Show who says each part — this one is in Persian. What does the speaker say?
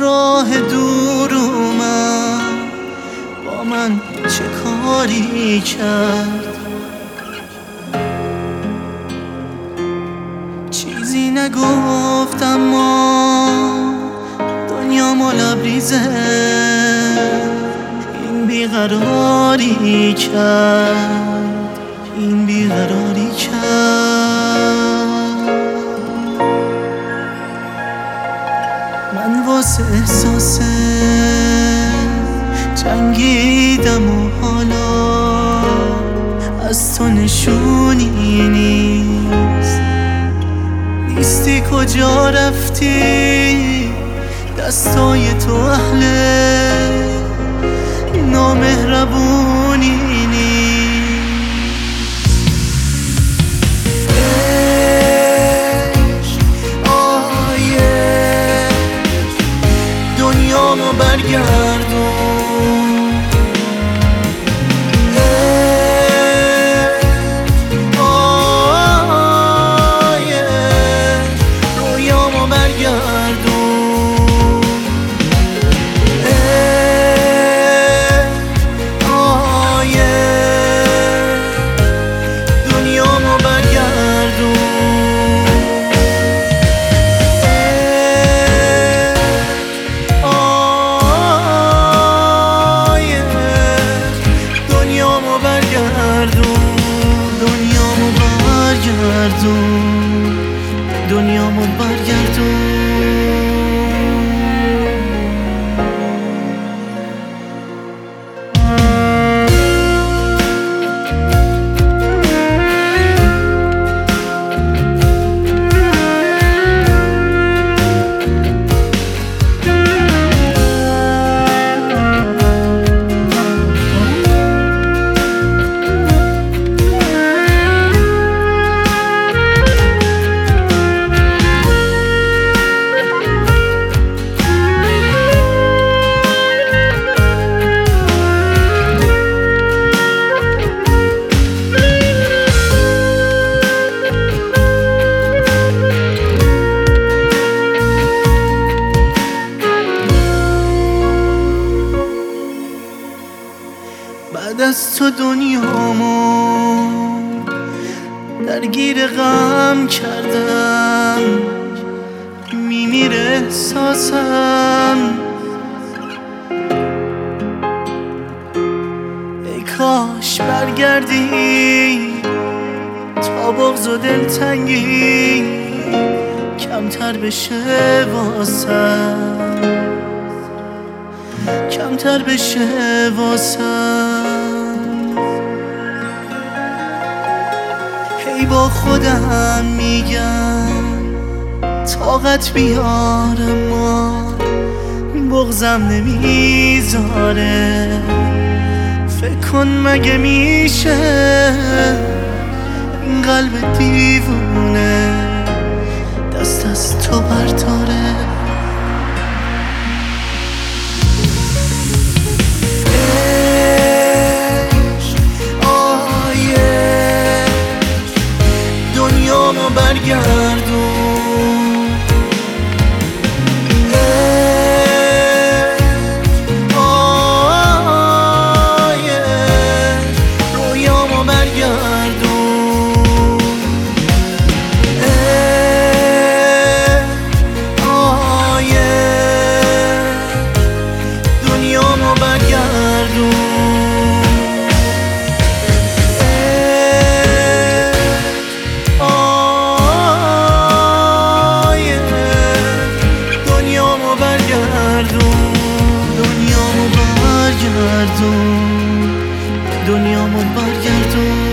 Speaker 1: راه دور اومد. با من چه کاری کرد؟ چیزی نگفت اما دنیا لبریزه این بیقراری کرد. جنگیدم و حالا از تو نشونی نیست. نیستی کجا رفتی؟ دستای تو اهل نامهربونی. برگردون. دنیامو برگردون. دنیامو برگردون. از تو دنیامو درگیر غم کردم. میمیره احساسم. ای کاش برگردی تا بغض و دلتنگی کمتر بشه واسم. کمتر بشه واسم. هی با خودم میگم طاقت بیارم ما بغزم نمی‌ذاره. فکر کن مگه میشه این قلب دیوونه دست از تو برداره برگردون دنیامو برگردون دنیامو برگردون